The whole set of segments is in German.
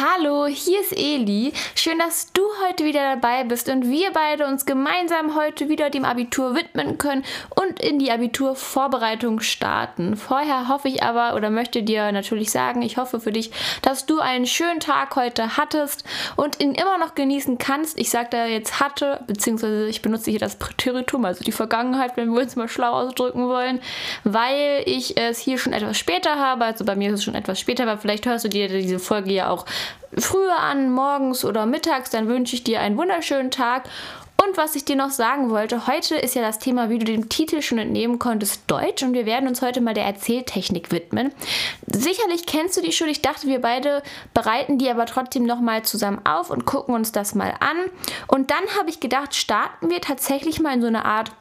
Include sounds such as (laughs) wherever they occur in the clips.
Hallo, hier ist Eli. Schön, dass du heute wieder dabei bist und wir beide uns gemeinsam heute wieder dem Abitur widmen können und in die Abiturvorbereitung starten. Vorher hoffe ich aber oder möchte dir natürlich sagen, ich hoffe für dich, dass du einen schönen Tag heute hattest und ihn immer noch genießen kannst. Ich sage da jetzt hatte, beziehungsweise ich benutze hier das Präteritum, also die Vergangenheit, wenn wir uns mal schlau ausdrücken wollen, weil ich es hier schon etwas später habe. Also bei mir ist es schon etwas später, aber vielleicht hörst du dir diese Folge ja auch früher an, morgens oder mittags, dann wünsche ich dir einen wunderschönen Tag. Und was ich dir noch sagen wollte, heute ist ja das Thema, wie du dem Titel schon entnehmen konntest, Deutsch. Und wir werden uns heute mal der Erzähltechnik widmen. Sicherlich kennst du die schon. Ich dachte, wir beide bereiten die aber trotzdem nochmal zusammen auf und gucken uns das mal an. Und dann habe ich gedacht, starten wir tatsächlich mal in so eine Art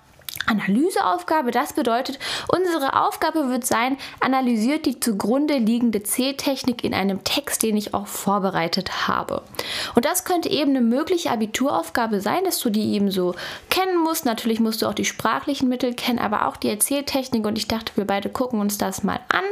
Analyseaufgabe. Das bedeutet, unsere Aufgabe wird sein, analysiert die zugrunde liegende Zähltechnik in einem Text, den ich auch vorbereitet habe. Und das könnte eben eine mögliche Abituraufgabe sein, dass du die eben so kennen musst. Natürlich musst du auch die sprachlichen Mittel kennen, aber auch die Erzähltechnik. Und ich dachte, wir beide gucken uns das mal an.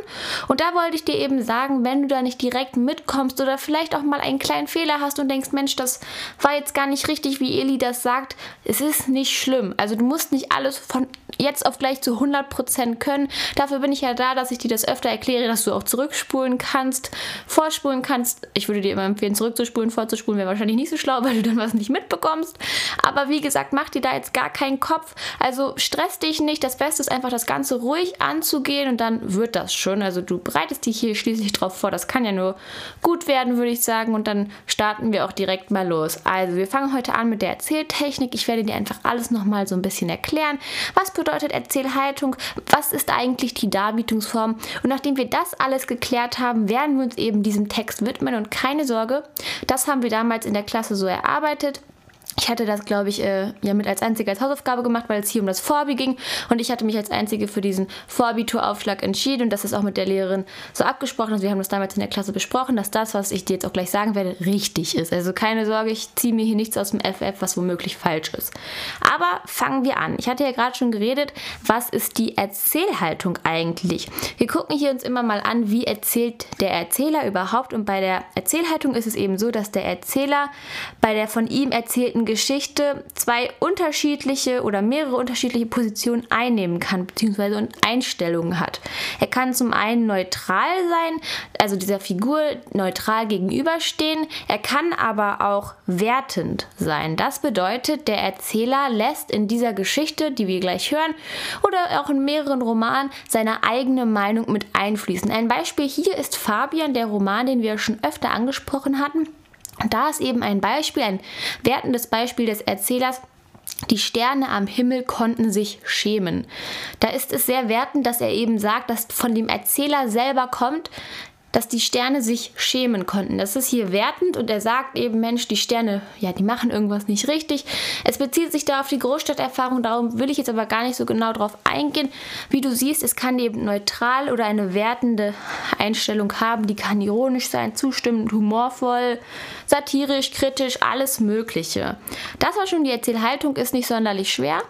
Und da wollte ich dir eben sagen, wenn du da nicht direkt mitkommst oder vielleicht auch mal einen kleinen Fehler hast und denkst, Mensch, das war jetzt gar nicht richtig, wie Eli das sagt, es ist nicht schlimm. Also du musst nicht alles von jetzt auf gleich zu 100% können. Dafür bin ich ja da, dass ich dir das öfter erkläre, dass du auch zurückspulen kannst, vorspulen kannst. Ich würde dir immer empfehlen, zurückzuspulen, vorzuspulen wäre wahrscheinlich nicht so schlau, (laughs) weil du dann was nicht mitbekommst. Aber wie gesagt, mach dir da jetzt gar keinen Kopf. Also stress dich nicht. Das Beste ist einfach, das Ganze ruhig anzugehen und dann wird das schon. Also du bereitest dich hier schließlich drauf vor. Das kann ja nur gut werden, würde ich sagen. Und dann starten wir auch direkt mal los. Also wir fangen heute an mit der Erzähltechnik. Ich werde dir einfach alles nochmal so ein bisschen erklären. Was bedeutet Erzählhaltung? Was ist eigentlich die Darbietungsform? Und nachdem wir das alles geklärt haben, werden wir uns eben diesem Text widmen. Und keine Sorge, das haben wir damals in der Klasse so erarbeitet. Ich hatte das, glaube ich, äh, ja mit als einzige als Hausaufgabe gemacht, weil es hier um das Vorbi ging. Und ich hatte mich als einzige für diesen Vorbituraufschlag entschieden. Und das ist auch mit der Lehrerin so abgesprochen. Also wir haben das damals in der Klasse besprochen, dass das, was ich dir jetzt auch gleich sagen werde, richtig ist. Also keine Sorge, ich ziehe mir hier nichts aus dem FF, was womöglich falsch ist. Aber fangen wir an. Ich hatte ja gerade schon geredet, was ist die Erzählhaltung eigentlich? Wir gucken hier uns immer mal an, wie erzählt der Erzähler überhaupt. Und bei der Erzählhaltung ist es eben so, dass der Erzähler bei der von ihm erzählten Geschichte zwei unterschiedliche oder mehrere unterschiedliche Positionen einnehmen kann, beziehungsweise Einstellungen hat. Er kann zum einen neutral sein, also dieser Figur neutral gegenüberstehen. Er kann aber auch wertend sein. Das bedeutet, der Erzähler lässt in dieser Geschichte, die wir gleich hören, oder auch in mehreren Romanen seine eigene Meinung mit einfließen. Ein Beispiel hier ist Fabian, der Roman, den wir schon öfter angesprochen hatten. Und da ist eben ein Beispiel, ein wertendes Beispiel des Erzählers, die Sterne am Himmel konnten sich schämen. Da ist es sehr wertend, dass er eben sagt, dass von dem Erzähler selber kommt, dass die Sterne sich schämen konnten. Das ist hier wertend und er sagt eben, Mensch, die Sterne, ja, die machen irgendwas nicht richtig. Es bezieht sich da auf die Großstadterfahrung, darum will ich jetzt aber gar nicht so genau drauf eingehen. Wie du siehst, es kann eben neutral oder eine wertende Einstellung haben, die kann ironisch sein, zustimmend, humorvoll, satirisch, kritisch, alles Mögliche. Das war schon die Erzählhaltung, ist nicht sonderlich schwer.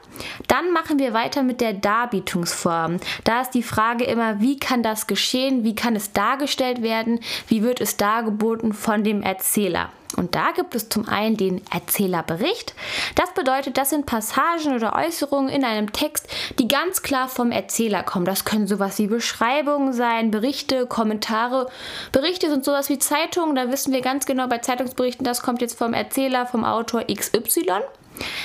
Dann machen wir weiter mit der Darbietungsform. Da ist die Frage immer, wie kann das geschehen, wie kann es dargestellt werden, wie wird es dargeboten von dem Erzähler. Und da gibt es zum einen den Erzählerbericht. Das bedeutet, das sind Passagen oder Äußerungen in einem Text, die ganz klar vom Erzähler kommen. Das können sowas wie Beschreibungen sein, Berichte, Kommentare. Berichte sind sowas wie Zeitungen. Da wissen wir ganz genau bei Zeitungsberichten, das kommt jetzt vom Erzähler, vom Autor XY.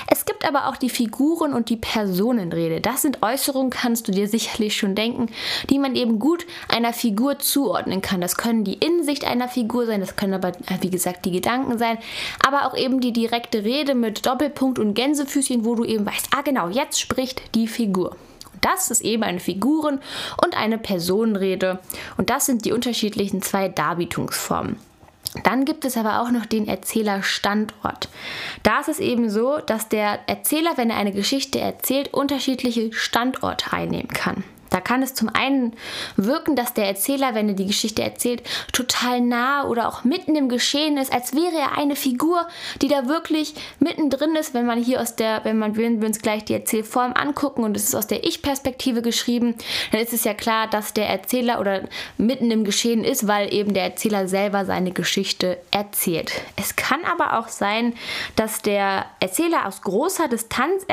Es gibt aber auch die Figuren und die Personenrede. Das sind Äußerungen, kannst du dir sicherlich schon denken, die man eben gut einer Figur zuordnen kann. Das können die Innensicht einer Figur sein, das können aber, äh, wie gesagt, die Gedanken sein, aber auch eben die direkte Rede mit Doppelpunkt und Gänsefüßchen, wo du eben weißt, ah genau, jetzt spricht die Figur. Das ist eben eine Figuren- und eine Personenrede. Und das sind die unterschiedlichen zwei Darbietungsformen. Dann gibt es aber auch noch den Erzählerstandort. Da ist es eben so, dass der Erzähler, wenn er eine Geschichte erzählt, unterschiedliche Standorte einnehmen kann. Da kann es zum einen wirken, dass der Erzähler, wenn er die Geschichte erzählt, total nah oder auch mitten im Geschehen ist, als wäre er eine Figur, die da wirklich mittendrin ist, wenn man hier aus der, wenn man wenn wir uns gleich die Erzählform angucken und es ist aus der Ich-Perspektive geschrieben, dann ist es ja klar, dass der Erzähler oder mitten im Geschehen ist, weil eben der Erzähler selber seine Geschichte erzählt. Es kann aber auch sein, dass der Erzähler aus großer Distanz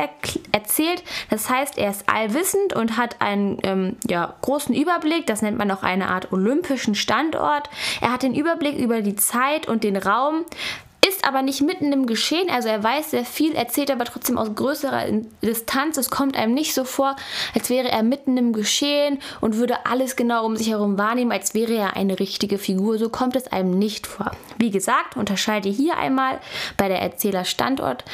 erzählt, das heißt, er ist allwissend und hat einen ähm, ja, großen Überblick, das nennt man auch eine Art olympischen Standort. Er hat den Überblick über die Zeit und den Raum, ist aber nicht mitten im Geschehen, also er weiß sehr viel, erzählt aber trotzdem aus größerer Distanz. Es kommt einem nicht so vor, als wäre er mitten im Geschehen und würde alles genau um sich herum wahrnehmen, als wäre er eine richtige Figur. So kommt es einem nicht vor. Wie gesagt, unterscheide hier einmal bei der Erzählerstandort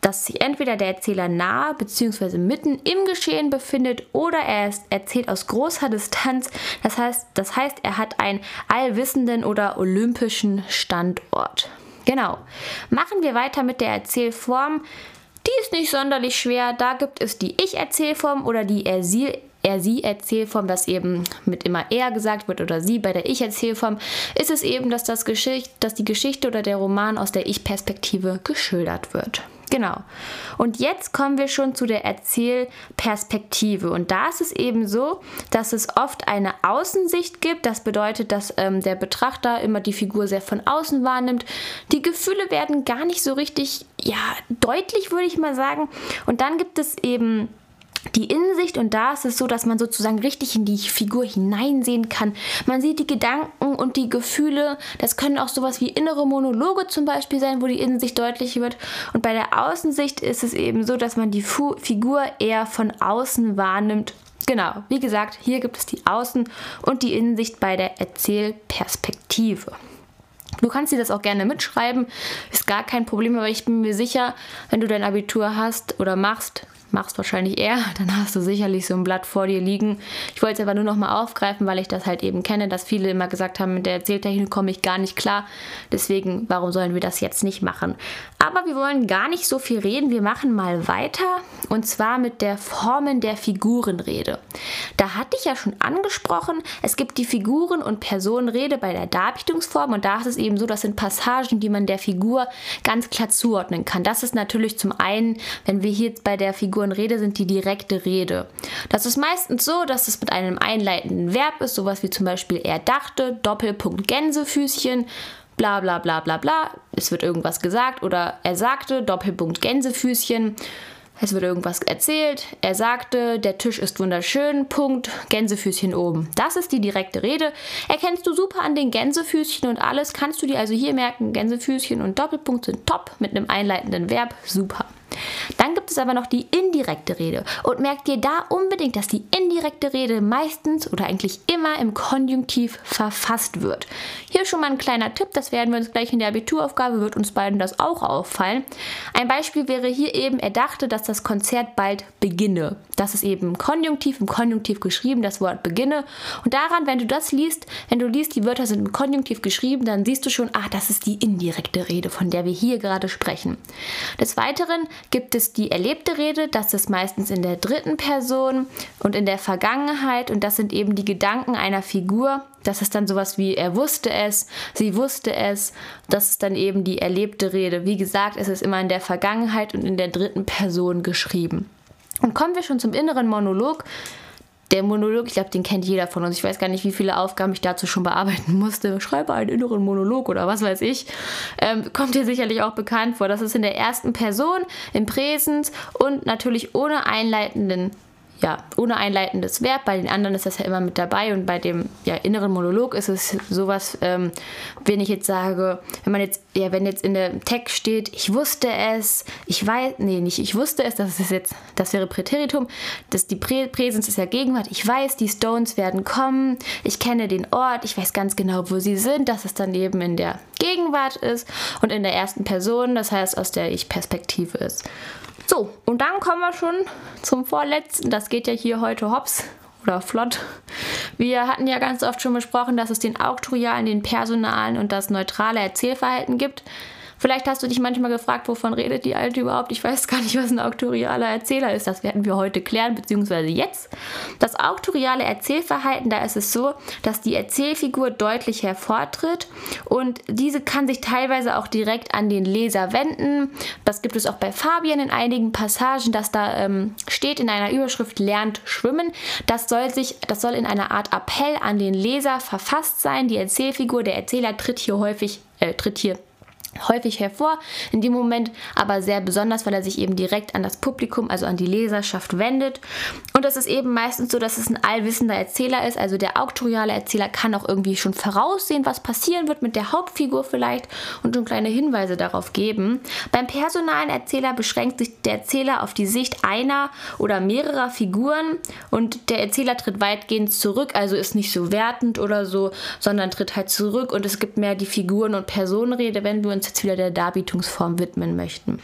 dass sich entweder der Erzähler nahe bzw. mitten im Geschehen befindet oder er ist, erzählt aus großer Distanz. Das heißt, das heißt, er hat einen allwissenden oder olympischen Standort. Genau. Machen wir weiter mit der Erzählform. Die ist nicht sonderlich schwer. Da gibt es die Ich-Erzählform oder die Er-Sie er-sie-Erzählform, das eben mit immer er gesagt wird oder sie bei der Ich-Erzählform, ist es eben, dass, das Geschicht, dass die Geschichte oder der Roman aus der Ich-Perspektive geschildert wird. Genau. Und jetzt kommen wir schon zu der Erzählperspektive. Und da ist es eben so, dass es oft eine Außensicht gibt. Das bedeutet, dass ähm, der Betrachter immer die Figur sehr von außen wahrnimmt. Die Gefühle werden gar nicht so richtig, ja, deutlich, würde ich mal sagen. Und dann gibt es eben die Innensicht und da ist es so, dass man sozusagen richtig in die Figur hineinsehen kann. Man sieht die Gedanken und die Gefühle. Das können auch sowas wie innere Monologe zum Beispiel sein, wo die Innensicht deutlich wird. Und bei der Außensicht ist es eben so, dass man die Fu Figur eher von außen wahrnimmt. Genau, wie gesagt, hier gibt es die Außen- und die Innensicht bei der Erzählperspektive. Du kannst dir das auch gerne mitschreiben, ist gar kein Problem, aber ich bin mir sicher, wenn du dein Abitur hast oder machst, machst wahrscheinlich eher, (laughs) dann hast du sicherlich so ein Blatt vor dir liegen. Ich wollte es aber nur noch mal aufgreifen, weil ich das halt eben kenne, dass viele immer gesagt haben, mit der Erzähltechnik komme ich gar nicht klar. Deswegen, warum sollen wir das jetzt nicht machen? Aber wir wollen gar nicht so viel reden. Wir machen mal weiter und zwar mit der Formen der Figurenrede. Da hatte ich ja schon angesprochen, es gibt die Figuren- und Personenrede bei der Darbietungsform und da ist es eben so, das sind Passagen, die man der Figur ganz klar zuordnen kann. Das ist natürlich zum einen, wenn wir hier bei der Figur Figurenrede sind die direkte Rede. Das ist meistens so, dass es mit einem einleitenden Verb ist, sowas wie zum Beispiel er dachte, Doppelpunkt Gänsefüßchen, bla bla bla bla bla. Es wird irgendwas gesagt oder er sagte, Doppelpunkt Gänsefüßchen. Es wird irgendwas erzählt. Er sagte, der Tisch ist wunderschön. Punkt. Gänsefüßchen oben. Das ist die direkte Rede. Erkennst du super an den Gänsefüßchen und alles. Kannst du dir also hier merken, Gänsefüßchen und Doppelpunkt sind top mit einem einleitenden Verb. Super. Dann gibt es aber noch die indirekte Rede. Und merkt dir da unbedingt, dass die indirekte Rede meistens oder eigentlich immer im Konjunktiv verfasst wird. Hier schon mal ein kleiner Tipp, das werden wir uns gleich in der Abituraufgabe, wird uns beiden das auch auffallen. Ein Beispiel wäre hier eben, er dachte, dass das Konzert bald beginne. Das ist eben Konjunktiv, im Konjunktiv geschrieben, das Wort beginne. Und daran, wenn du das liest, wenn du liest, die Wörter sind im Konjunktiv geschrieben, dann siehst du schon, ah, das ist die indirekte Rede, von der wir hier gerade sprechen. Des Weiteren gibt es die erlebte Rede, das ist meistens in der dritten Person und in der Vergangenheit und das sind eben die Gedanken einer Figur. Das ist dann sowas wie er wusste es, sie wusste es. Das ist dann eben die erlebte Rede. Wie gesagt, es ist immer in der Vergangenheit und in der dritten Person geschrieben. Und kommen wir schon zum inneren Monolog der Monolog, ich glaube, den kennt jeder von uns. Ich weiß gar nicht, wie viele Aufgaben ich dazu schon bearbeiten musste. Schreibe einen inneren Monolog oder was weiß ich. Ähm, kommt dir sicherlich auch bekannt vor. Das ist in der ersten Person, im Präsens und natürlich ohne einleitenden ja, ohne einleitendes Verb. Bei den anderen ist das ja immer mit dabei und bei dem ja, inneren Monolog ist es sowas, ähm, wenn ich jetzt sage, wenn man jetzt, ja, wenn jetzt in der Text steht, ich wusste es, ich weiß, nee, nicht ich wusste es, das ist jetzt, das wäre Präteritum, das, die Prä Präsens ist ja Gegenwart, ich weiß, die Stones werden kommen, ich kenne den Ort, ich weiß ganz genau, wo sie sind, dass es dann eben in der Gegenwart ist und in der ersten Person, das heißt aus der Ich-Perspektive ist. So, und dann kommen wir schon zum vorletzten. Das geht ja hier heute hops oder flott. Wir hatten ja ganz oft schon besprochen, dass es den auktorialen, den personalen und das neutrale Erzählverhalten gibt. Vielleicht hast du dich manchmal gefragt, wovon redet die Alte überhaupt? Ich weiß gar nicht, was ein auktorialer Erzähler ist. Das werden wir heute klären, beziehungsweise jetzt. Das auktoriale Erzählverhalten, da ist es so, dass die Erzählfigur deutlich hervortritt und diese kann sich teilweise auch direkt an den Leser wenden. Das gibt es auch bei Fabian in einigen Passagen, dass da ähm, steht in einer Überschrift lernt schwimmen. Das soll sich, das soll in einer Art Appell an den Leser verfasst sein. Die Erzählfigur, der Erzähler tritt hier häufig, äh, tritt hier häufig hervor, in dem Moment aber sehr besonders, weil er sich eben direkt an das Publikum, also an die Leserschaft wendet. Und es ist eben meistens so, dass es ein allwissender Erzähler ist, also der auktoriale Erzähler kann auch irgendwie schon voraussehen, was passieren wird mit der Hauptfigur vielleicht und schon kleine Hinweise darauf geben. Beim personalen Erzähler beschränkt sich der Erzähler auf die Sicht einer oder mehrerer Figuren und der Erzähler tritt weitgehend zurück, also ist nicht so wertend oder so, sondern tritt halt zurück und es gibt mehr die Figuren- und Personenrede, wenn wir uns jetzt wieder der Darbietungsform widmen möchten.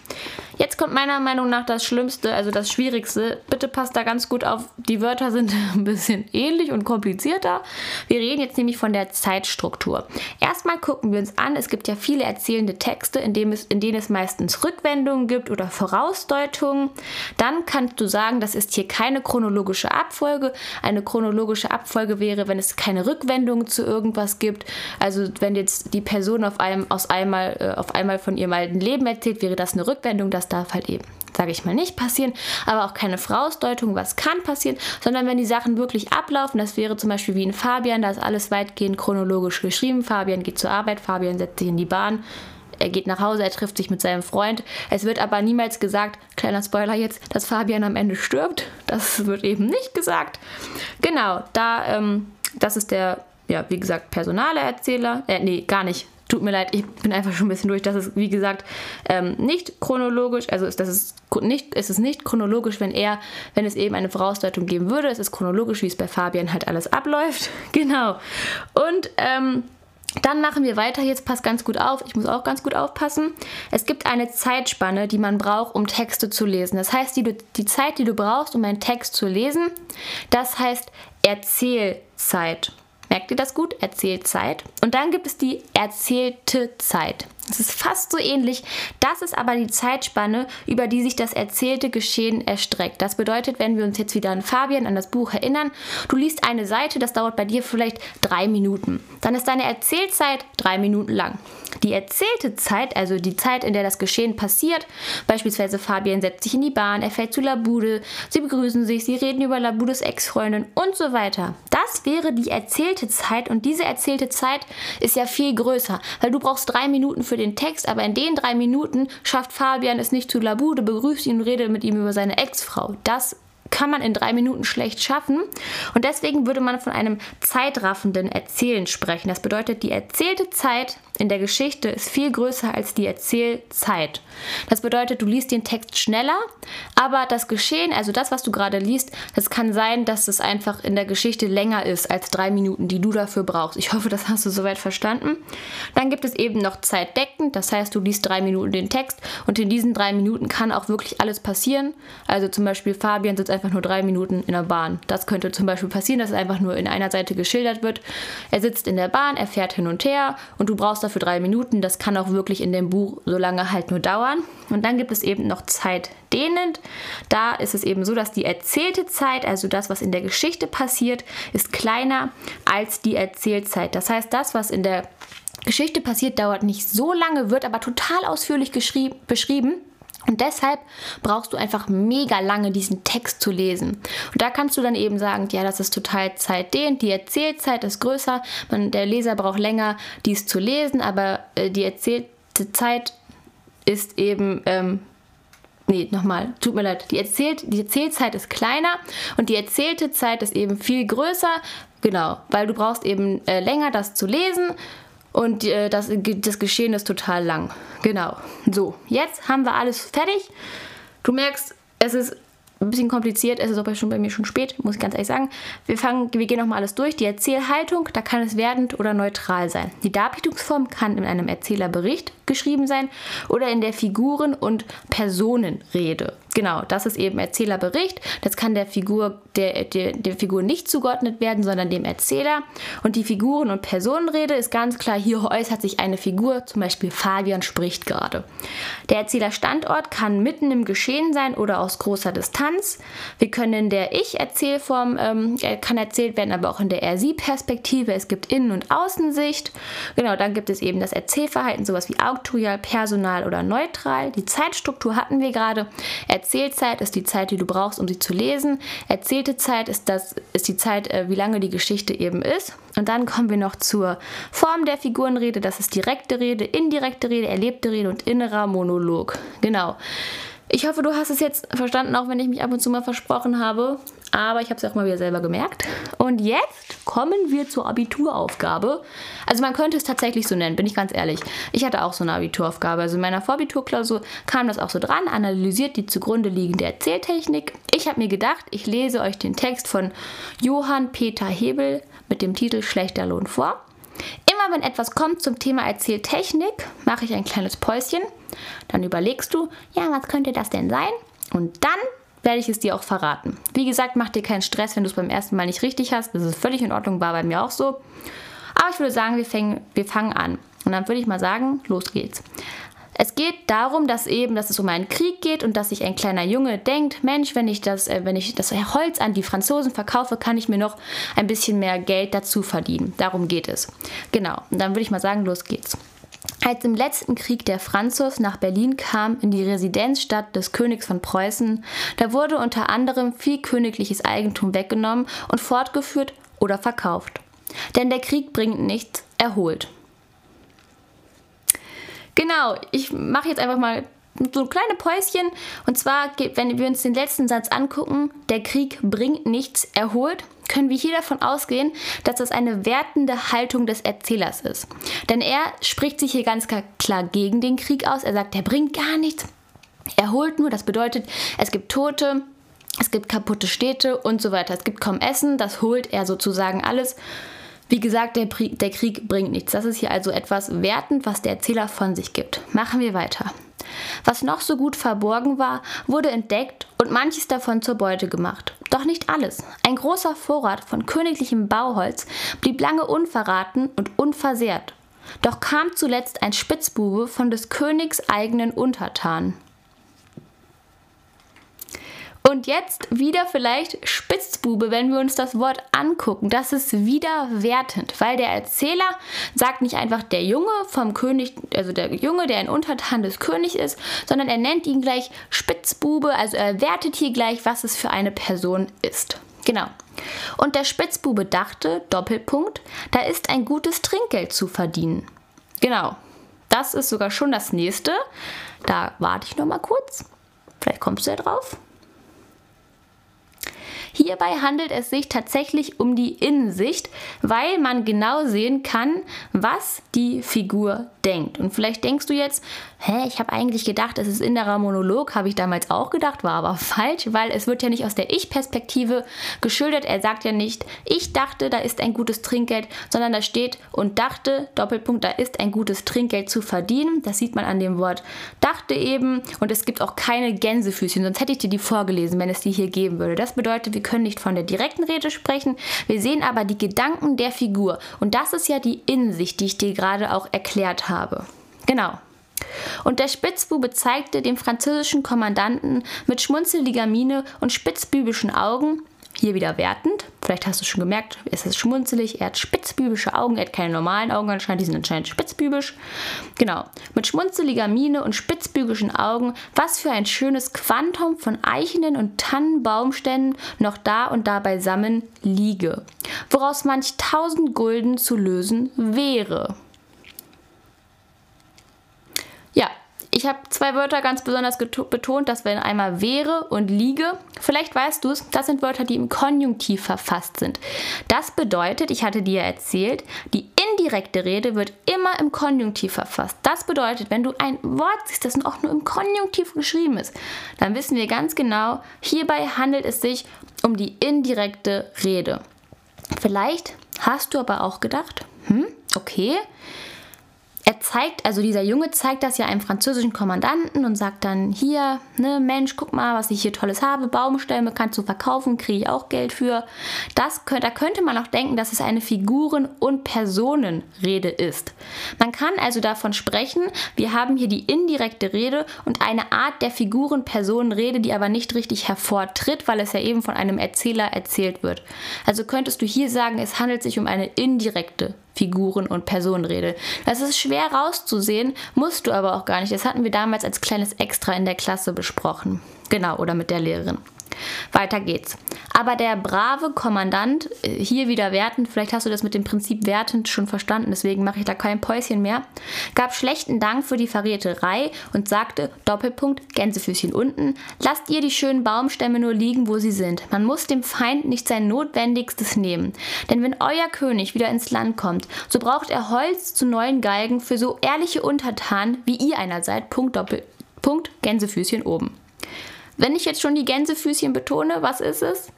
Jetzt kommt meiner Meinung nach das Schlimmste, also das Schwierigste. Bitte passt da ganz gut auf. Die Wörter sind (laughs) ein bisschen ähnlich und komplizierter. Wir reden jetzt nämlich von der Zeitstruktur. Erstmal gucken wir uns an, es gibt ja viele erzählende Texte, in, dem es, in denen es meistens Rückwendungen gibt oder Vorausdeutungen. Dann kannst du sagen, das ist hier keine chronologische Abfolge. Eine chronologische Abfolge wäre, wenn es keine Rückwendungen zu irgendwas gibt. Also wenn jetzt die Person auf, einem, aus einmal, äh, auf einmal von ihrem alten Leben erzählt, wäre das eine Rückwendung. Das darf halt eben, sage ich mal, nicht passieren, aber auch keine Vorausdeutung, was kann passieren, sondern wenn die Sachen wirklich ablaufen, das wäre zum Beispiel wie in Fabian, da ist alles weitgehend chronologisch geschrieben. Fabian geht zur Arbeit, Fabian setzt sich in die Bahn, er geht nach Hause, er trifft sich mit seinem Freund. Es wird aber niemals gesagt, kleiner Spoiler jetzt, dass Fabian am Ende stirbt. Das wird eben nicht gesagt. Genau, da, ähm, das ist der, ja, wie gesagt, personale Erzähler. Äh, nee, gar nicht. Tut mir leid, ich bin einfach schon ein bisschen durch. Das ist, wie gesagt, ähm, nicht chronologisch. Also ist, das ist nicht, es ist nicht chronologisch, wenn er, wenn es eben eine Vorausdeutung geben würde. Es ist chronologisch, wie es bei Fabian halt alles abläuft. (laughs) Genau. Und ähm, dann machen wir weiter. Jetzt passt ganz gut auf. Ich muss auch ganz gut aufpassen. Es gibt eine Zeitspanne, die man braucht, um Texte zu lesen. Das heißt, die, die Zeit, die du brauchst, um einen Text zu lesen, das heißt Erzählzeit. Merkt ihr das gut? Erzählzeit. Und dann gibt es die erzählte Zeit. Es ist fast so ähnlich. Das ist aber die Zeitspanne, über die sich das erzählte Geschehen erstreckt. Das bedeutet, wenn wir uns jetzt wieder an Fabian, an das Buch erinnern, du liest eine Seite, das dauert bei dir vielleicht drei Minuten. Dann ist deine Erzählzeit drei Minuten lang. Die erzählte Zeit, also die Zeit, in der das Geschehen passiert, beispielsweise Fabian setzt sich in die Bahn, er fährt zu Labude, sie begrüßen sich, sie reden über Labudes Ex-Freundin und so weiter. Das wäre die erzählte Zeit und diese erzählte Zeit ist ja viel größer, weil du brauchst drei Minuten für den Text, aber in den drei Minuten schafft Fabian es nicht zu Labude, begrüßt ihn und redet mit ihm über seine Ex-Frau. Das kann man in drei Minuten schlecht schaffen. Und deswegen würde man von einem zeitraffenden Erzählen sprechen. Das bedeutet, die erzählte Zeit in der Geschichte ist viel größer als die Erzählzeit. Das bedeutet, du liest den Text schneller, aber das Geschehen, also das, was du gerade liest, das kann sein, dass es einfach in der Geschichte länger ist als drei Minuten, die du dafür brauchst. Ich hoffe, das hast du soweit verstanden. Dann gibt es eben noch zeitdeckend, das heißt, du liest drei Minuten den Text und in diesen drei Minuten kann auch wirklich alles passieren. Also zum Beispiel Fabian sitzt einfach nur drei Minuten in der Bahn. Das könnte zum Beispiel passieren, dass es einfach nur in einer Seite geschildert wird. Er sitzt in der Bahn, er fährt hin und her und du brauchst dafür drei Minuten. Das kann auch wirklich in dem Buch so lange halt nur dauern. Und dann gibt es eben noch Zeit dehnend. Da ist es eben so, dass die erzählte Zeit, also das, was in der Geschichte passiert, ist kleiner als die Erzählzeit. Das heißt, das, was in der Geschichte passiert, dauert nicht so lange, wird aber total ausführlich beschrieben. Und deshalb brauchst du einfach mega lange diesen Text zu lesen. Und da kannst du dann eben sagen, ja, das ist total zeitdehnt, die Erzählzeit ist größer, man, der Leser braucht länger, dies zu lesen, aber äh, die erzählte Zeit ist eben, ähm, nee, nochmal, tut mir leid, die, erzählt, die Erzählzeit ist kleiner und die erzählte Zeit ist eben viel größer, genau, weil du brauchst eben äh, länger das zu lesen und äh, das, das Geschehen ist total lang. Genau. So, jetzt haben wir alles fertig. Du merkst, es ist ein bisschen kompliziert, es ist aber schon bei mir schon spät, muss ich ganz ehrlich sagen. Wir fangen, wir gehen nochmal alles durch. Die Erzählhaltung, da kann es werdend oder neutral sein. Die Darbietungsform kann in einem Erzählerbericht geschrieben sein oder in der Figuren- und Personenrede. Genau, das ist eben Erzählerbericht. Das kann der Figur, der, der, der Figur nicht zugeordnet werden, sondern dem Erzähler. Und die Figuren- und Personenrede ist ganz klar, hier äußert sich eine Figur, zum Beispiel Fabian spricht gerade. Der Erzählerstandort kann mitten im Geschehen sein oder aus großer Distanz. Wir können in der Ich-Erzählform, ähm, kann erzählt werden, aber auch in der Er-Sie-Perspektive. Es gibt Innen- und Außensicht. Genau, dann gibt es eben das Erzählverhalten, sowas wie auktorial, personal oder neutral. Die Zeitstruktur hatten wir gerade. Erzählzeit ist die Zeit, die du brauchst, um sie zu lesen. Erzählte Zeit ist, das, ist die Zeit, äh, wie lange die Geschichte eben ist. Und dann kommen wir noch zur Form der Figurenrede. Das ist direkte Rede, indirekte Rede, erlebte Rede und innerer Monolog. Genau. Ich hoffe, du hast es jetzt verstanden, auch wenn ich mich ab und zu mal versprochen habe. Aber ich habe es auch mal wieder selber gemerkt. Und jetzt kommen wir zur Abituraufgabe. Also man könnte es tatsächlich so nennen, bin ich ganz ehrlich. Ich hatte auch so eine Abituraufgabe. Also in meiner Vorabiturklausur kam das auch so dran, analysiert die zugrunde liegende Erzähltechnik. Ich habe mir gedacht, ich lese euch den Text von Johann Peter Hebel mit dem Titel Schlechter Lohn vor. Immer wenn etwas kommt zum Thema Erzähltechnik, mache ich ein kleines Päuschen. Dann überlegst du, ja, was könnte das denn sein? Und dann werde ich es dir auch verraten. Wie gesagt, mach dir keinen Stress, wenn du es beim ersten Mal nicht richtig hast. Das ist völlig in Ordnung, war bei mir auch so. Aber ich würde sagen, wir, fängen, wir fangen an. Und dann würde ich mal sagen, los geht's. Es geht darum, dass eben, dass es um einen Krieg geht und dass sich ein kleiner Junge denkt, Mensch, wenn ich das, äh, wenn ich das Holz an die Franzosen verkaufe, kann ich mir noch ein bisschen mehr Geld dazu verdienen. Darum geht es. Genau. Und dann würde ich mal sagen, los geht's. Als im letzten Krieg der Franzos nach Berlin kam, in die Residenzstadt des Königs von Preußen, da wurde unter anderem viel königliches Eigentum weggenommen und fortgeführt oder verkauft. Denn der Krieg bringt nichts, erholt. Genau, ich mache jetzt einfach mal so ein kleine Päuschen. Und zwar, wenn wir uns den letzten Satz angucken, der Krieg bringt nichts, erholt, können wir hier davon ausgehen, dass das eine wertende Haltung des Erzählers ist. Denn er spricht sich hier ganz klar gegen den Krieg aus. Er sagt, er bringt gar nichts. Er holt nur, das bedeutet, es gibt Tote, es gibt kaputte Städte und so weiter. Es gibt kaum Essen, das holt er sozusagen alles. Wie gesagt, der, der, Krieg bringt nichts. Das ist hier also etwas wertend, was der Erzähler von sich gibt. Machen wir weiter. Was noch so gut verborgen war, wurde entdeckt und manches davon zur Beute gemacht. Doch nicht alles. Ein großer Vorrat von königlichem Bauholz blieb lange unverraten und unversehrt. Doch kam zuletzt ein Spitzbube von des Königs eigenen Untertanen. Und jetzt wieder vielleicht Spitzbube, wenn wir uns das Wort angucken. Das ist wieder wertend, weil der Erzähler sagt nicht einfach der Junge vom König, also der Junge, der ein Untertan des Königs ist, sondern er nennt ihn gleich Spitzbube, also er wertet hier gleich, was es für eine Person ist. Genau. Und der Spitzbube dachte, Doppelpunkt, da ist ein gutes Trinkgeld zu verdienen. Genau. Das ist sogar schon das nächste. Da warte ich noch mal kurz. Vielleicht kommst du ja drauf. Hierbei handelt es sich tatsächlich um die Innensicht, weil man genau sehen kann, was die Figur denkt. Und vielleicht denkst du jetzt, hä, ich habe eigentlich gedacht, es ist innerer Monolog, habe ich damals auch gedacht, war aber (laughs) falsch, weil es wird ja nicht aus der Ich-Perspektive geschildert. Er sagt ja nicht, ich dachte, da ist ein gutes Trinkgeld, sondern da steht und dachte, Doppelpunkt, da ist ein gutes Trinkgeld zu verdienen. Das sieht man an dem Wort dachte eben und es gibt auch keine Gänsefüßchen, sonst hätte ich dir die vorgelesen, wenn es die hier geben würde. Das bedeutet, wir können nicht von der direkten Rede sprechen, wir sehen aber die Gedanken der Figur. Und das ist ja die Innensicht, die ich dir gerade auch erklärt habe. Genau. Und der Spitzbube zeigte dem französischen Kommandanten mit schmunzeliger Miene und spitzbübischen Augen, hier wieder wertend. Vielleicht hast du schon gemerkt, es ist schmunzelig. Er hat spitzbübische Augen. Er hat keine normalen Augen anscheinend. Die sind anscheinend spitzbübisch. Genau. Mit schmunzeliger Miene und spitzbübischen Augen. Was für ein schönes Quantum von eichenen und Tannenbaumständen noch da und da beisammen liege. Woraus manch tausend Gulden zu lösen wäre. Ich habe zwei Wörter ganz besonders betont, das wären einmal wäre und liege. Vielleicht weißt du es, das sind Wörter, die im Konjunktiv verfasst sind. Das bedeutet, ich hatte dir erzählt, die indirekte Rede wird immer im Konjunktiv verfasst. Das bedeutet, wenn du ein Wort siehst, das auch nur im Konjunktiv geschrieben ist, dann wissen wir ganz genau, hierbei handelt es sich um die indirekte Rede. Vielleicht hast du aber auch gedacht, hm, okay, er zeigt, also dieser Junge zeigt das ja einem französischen Kommandanten und sagt dann, hier, ne, Mensch, guck mal, was ich hier Tolles habe, Baumstämme kannst du verkaufen, kriege ich auch Geld für. Das, da könnte man auch denken, dass es eine Figuren- und Personenrede ist. Man kann also davon sprechen, wir haben hier die indirekte Rede und eine Art der Figuren-Personenrede, die aber nicht richtig hervortritt, weil es ja eben von einem Erzähler erzählt wird. Also könntest du hier sagen, es handelt sich um eine indirekte Figuren- und Personenrede. Das ist schwer rauszusehen, musst du aber auch gar nicht. Das hatten wir damals als kleines Extra in der Klasse besprochen. Genau, oder mit der Lehrerin. Weiter geht's. Aber der brave Kommandant, äh, hier wieder wertend, vielleicht hast du das mit dem Prinzip wertend schon verstanden, deswegen mache ich da kein Päuschen mehr, gab schlechten Dank für die Verräterei und sagte, Doppelpunkt, Gänsefüßchen unten, lasst ihr die schönen Baumstämme nur liegen, wo sie sind. Man muss dem Feind nicht sein Notwendigstes nehmen. Denn wenn euer König wieder ins Land kommt, so braucht er Holz zu neuen Galgen für so ehrliche Untertanen, wie ihr einer seid. Punkt, Doppelpunkt, Gänsefüßchen oben. Wenn ich jetzt schon die Gänsefüßchen betone, was ist es?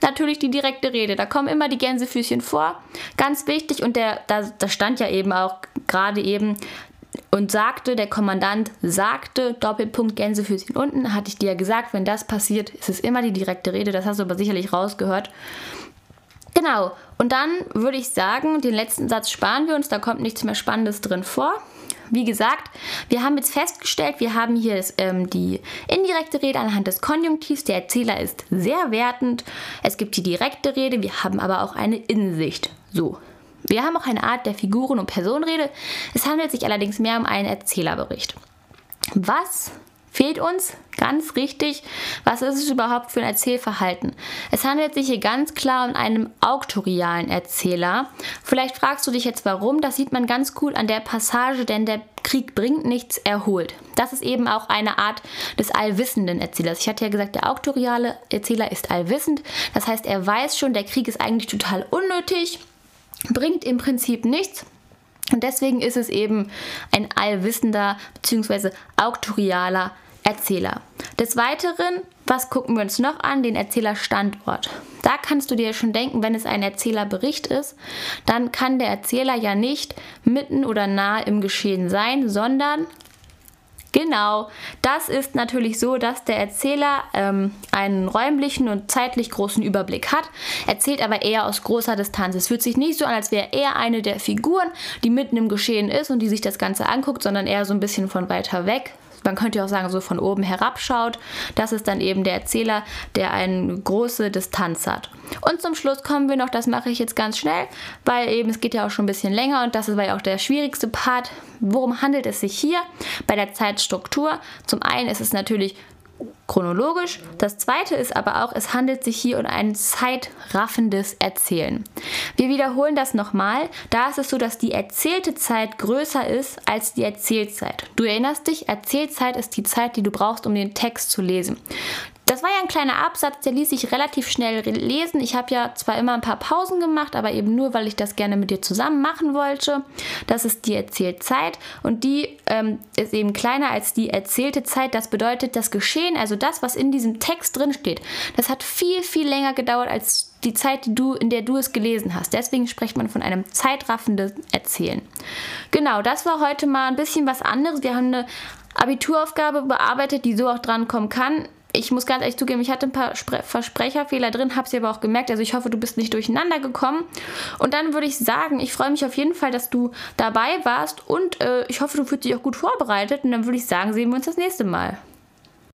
Natürlich die direkte Rede. Da kommen immer die Gänsefüßchen vor. Ganz wichtig. Und der, da, da stand ja eben auch gerade eben und sagte, der Kommandant sagte, Doppelpunkt Gänsefüßchen unten, hatte ich dir ja gesagt, wenn das passiert, ist es immer die direkte Rede. Das hast du aber sicherlich rausgehört. Genau. Und dann würde ich sagen, den letzten Satz sparen wir uns, da kommt nichts mehr Spannendes drin vor. Wie gesagt, wir haben jetzt festgestellt, wir haben hier das, ähm, die indirekte Rede anhand des Konjunktivs. Der Erzähler ist sehr wertend. Es gibt die direkte Rede, wir haben aber auch eine Insicht. So. Wir haben auch eine Art der Figuren- und Personenrede. Es handelt sich allerdings mehr um einen Erzählerbericht. Was fehlt uns ganz richtig, was ist es überhaupt für ein Erzählverhalten? Es handelt sich hier ganz klar um einen auktorialen Erzähler. Vielleicht fragst du dich jetzt warum, das sieht man ganz cool an der Passage, denn der Krieg bringt nichts, erholt. Das ist eben auch eine Art des allwissenden Erzählers. Ich hatte ja gesagt, der auktoriale Erzähler ist allwissend, das heißt, er weiß schon, der Krieg ist eigentlich total unnötig, bringt im Prinzip nichts. Und deswegen ist es eben ein allwissender bzw. auktorialer Erzähler. Des Weiteren, was gucken wir uns noch an? Den Erzählerstandort. Da kannst du dir schon denken, wenn es ein Erzählerbericht ist, dann kann der Erzähler ja nicht mitten oder nah im Geschehen sein, sondern Genau, das ist natürlich so, dass der Erzähler ähm, einen räumlichen und zeitlich großen Überblick hat, erzählt aber eher aus großer Distanz. Es fühlt sich nicht so an, als wäre er eine der Figuren, die mitten im Geschehen ist und die sich das Ganze anguckt, sondern eher so ein bisschen von weiter weg, man könnte auch sagen, so von oben herabschaut. Das ist dann eben der Erzähler, der eine große Distanz hat. Und zum Schluss kommen wir noch, das mache ich jetzt ganz schnell, weil eben es geht ja auch schon ein bisschen länger und das war ja auch der schwierigste Part. Worum handelt es sich hier bei der Zeitstruktur? Zum einen ist es natürlich chronologisch. Das zweite ist aber auch, es handelt sich hier um ein zeitraffendes Erzählen. Wir wiederholen das nochmal. Da ist es so, dass die erzählte Zeit größer ist als die Erzählzeit. Du erinnerst dich, Erzählzeit ist die Zeit, die du brauchst, um den Text zu lesen. Das war ja ein kleiner Absatz, der ließ sich relativ schnell lesen. Ich habe ja zwar immer ein paar Pausen gemacht, aber eben nur, weil ich das gerne mit dir zusammen machen wollte. Das ist die Erzählzeit und die ähm, ist eben kleiner als die erzählte Zeit. Das bedeutet, das Geschehen, also das, was in diesem Text drin steht, das hat viel, viel länger gedauert als die Zeit, die du, in der du es gelesen hast. Deswegen spricht man von einem zeitraffenden Erzählen. Genau, das war heute mal ein bisschen was anderes. Wir haben eine Abituraufgabe bearbeitet, die so auch drankommen kann ich muss ganz ehrlich zugeben, ich hatte ein paar Spre Versprecherfehler drin, habe sie aber auch gemerkt. Also ich hoffe, du bist nicht durcheinander gekommen. Und dann würde ich sagen, ich freue mich auf jeden Fall, dass du dabei warst und äh, ich hoffe, du fühlst dich auch gut vorbereitet. Und dann würde ich sagen, sehen wir uns das nächste Mal.